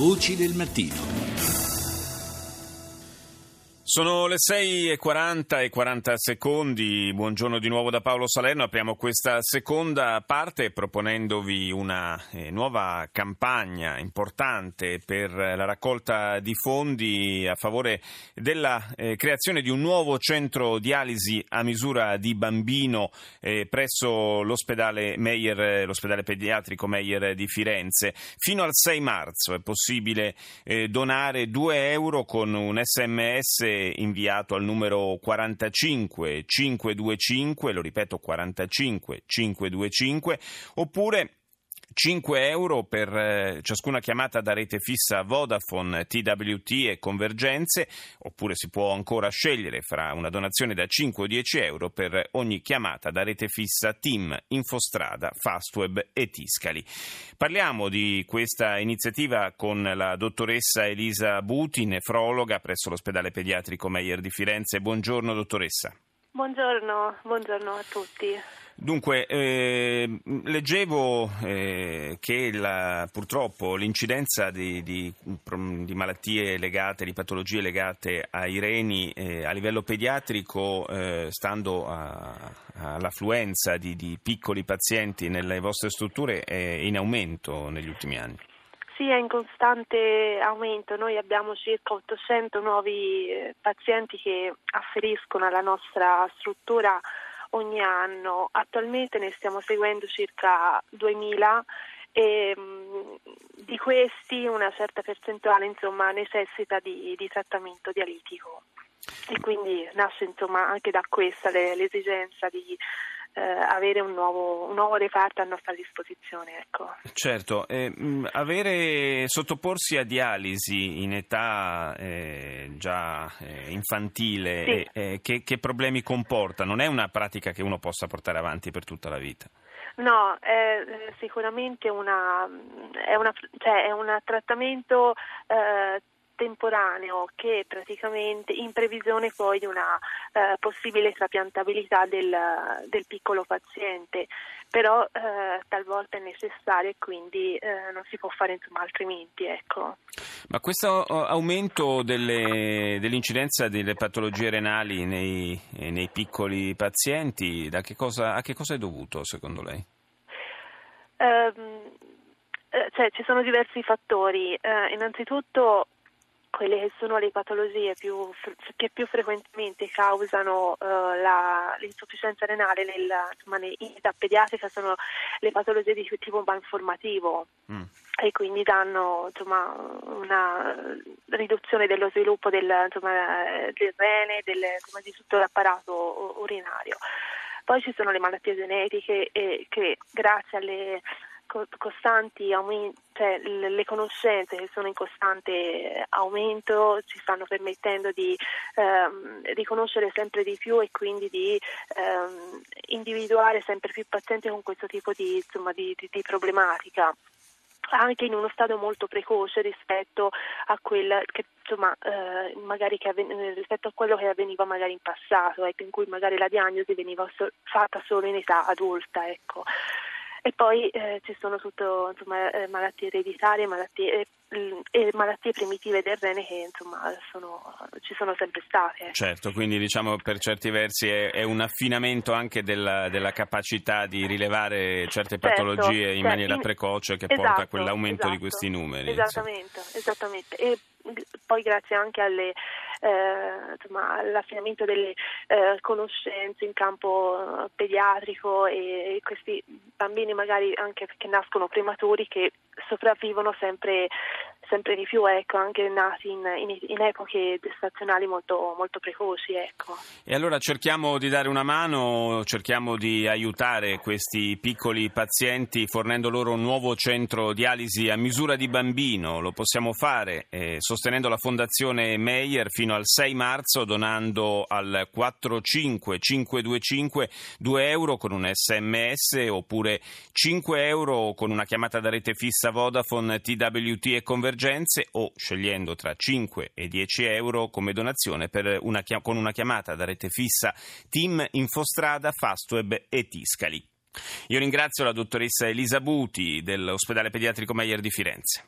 Voci del mattino. Sono le 6.40 e 40 secondi, buongiorno di nuovo da Paolo Salerno, apriamo questa seconda parte proponendovi una eh, nuova campagna importante per la raccolta di fondi a favore della eh, creazione di un nuovo centro dialisi a misura di bambino eh, presso l'ospedale, Meyer, l'ospedale pediatrico Meyer di Firenze. Fino al 6 marzo è possibile donare 2 euro con un sms inviato al numero 45 525, lo ripeto 45 525, oppure 5 euro per eh, ciascuna chiamata da rete fissa Vodafone, TWT e convergenze, oppure si può ancora scegliere fra una donazione da 5 o 10 euro per ogni chiamata da rete fissa TIM, Infostrada, Fastweb e Tiscali. Parliamo di questa iniziativa con la dottoressa Elisa Buti, nefrologa presso l'ospedale pediatrico Meyer di Firenze. Buongiorno dottoressa. Buongiorno, buongiorno a tutti. Dunque, eh, leggevo eh, che la, purtroppo l'incidenza di, di, di, malattie legate, di patologie legate ai reni eh, a livello pediatrico, eh, stando a, all'affluenza di, di piccoli pazienti nelle vostre strutture, è in aumento negli ultimi anni. Sì, è in costante aumento. Noi abbiamo circa 800 nuovi eh, pazienti che afferiscono alla nostra struttura ogni anno. Attualmente ne stiamo seguendo circa 2000 e mh, di questi una certa percentuale insomma, necessita di, di trattamento dialitico e quindi nasce insomma, anche da questa l'esigenza di eh, avere un nuovo, un nuovo, reparto a nostra disposizione. Ecco. Certo, eh, avere, sottoporsi a dialisi in età eh, già eh, infantile, sì. Eh, che, che problemi comporta? Non è una pratica che uno possa portare avanti per tutta la vita? No, è sicuramente una, è una, cioè è un trattamento eh, temporaneo che praticamente in previsione poi di una eh, possibile trapiantabilità del, del, piccolo paziente, però eh, talvolta è necessario e quindi eh, non si può fare insomma, altrimenti. Ecco. Ma questo aumento delle, dell'incidenza delle patologie renali nei, nei piccoli pazienti, che cosa, a che cosa è dovuto secondo lei? Um, cioè, ci sono diversi fattori. Uh, innanzitutto quelle che sono le patologie più, che più frequentemente causano uh, la, l'insufficienza renale nel, insomma, in età pediatrica sono le patologie di tipo malformativo mm. e quindi danno insomma, una riduzione dello sviluppo del, insomma, del rene, del, insomma, di tutto l'apparato urinario. Poi ci sono le malattie genetiche e che grazie alle costanti aumenti, cioè le conoscenze che sono in costante aumento ci stanno permettendo di ehm, riconoscere sempre di più e quindi di ehm, individuare sempre più pazienti con questo tipo di, insomma, di, di, di problematica anche in uno stadio molto precoce rispetto a, quella che, insomma, eh, che avven- rispetto a quello che avveniva magari in passato, ecco, in cui magari la diagnosi veniva so- fatta solo in età adulta. Ecco. E poi eh, ci sono tutto, insomma, eh, malattie ereditarie malattie, eh, e malattie primitive del rene che insomma, sono, ci sono sempre state. Ecco. Certo, quindi diciamo per certi versi è, è un affinamento anche della, della, capacità di rilevare certe certo, patologie in certo, maniera precoce che esatto, porta a quell'aumento esatto, di questi numeri. Esattamente, esattamente. E poi grazie anche alle eh, insomma, all'affinamento delle eh, conoscenze in campo eh, pediatrico e, e, questi bambini magari anche che nascono prematuri che sopravvivono sempre sempre di più, ecco, anche nati in, in, in epoche gestazionali molto, molto precoci. Ecco. E allora cerchiamo di dare una mano, cerchiamo di aiutare questi piccoli pazienti fornendo loro un nuovo centro dialisi a misura di bambino. Lo possiamo fare eh, sostenendo la Fondazione Meyer fino al 6 marzo donando al 45525 2 euro con un sms oppure 5 euro con una chiamata da rete fissa Vodafone, TWT e convergenza emergenze o scegliendo tra 5 e 10 euro come donazione una, con una chiamata da rete fissa Team Infostrada, Fastweb e Tiscali. Io ringrazio la dottoressa Elisa Buti dell'ospedale pediatrico Meyer di Firenze.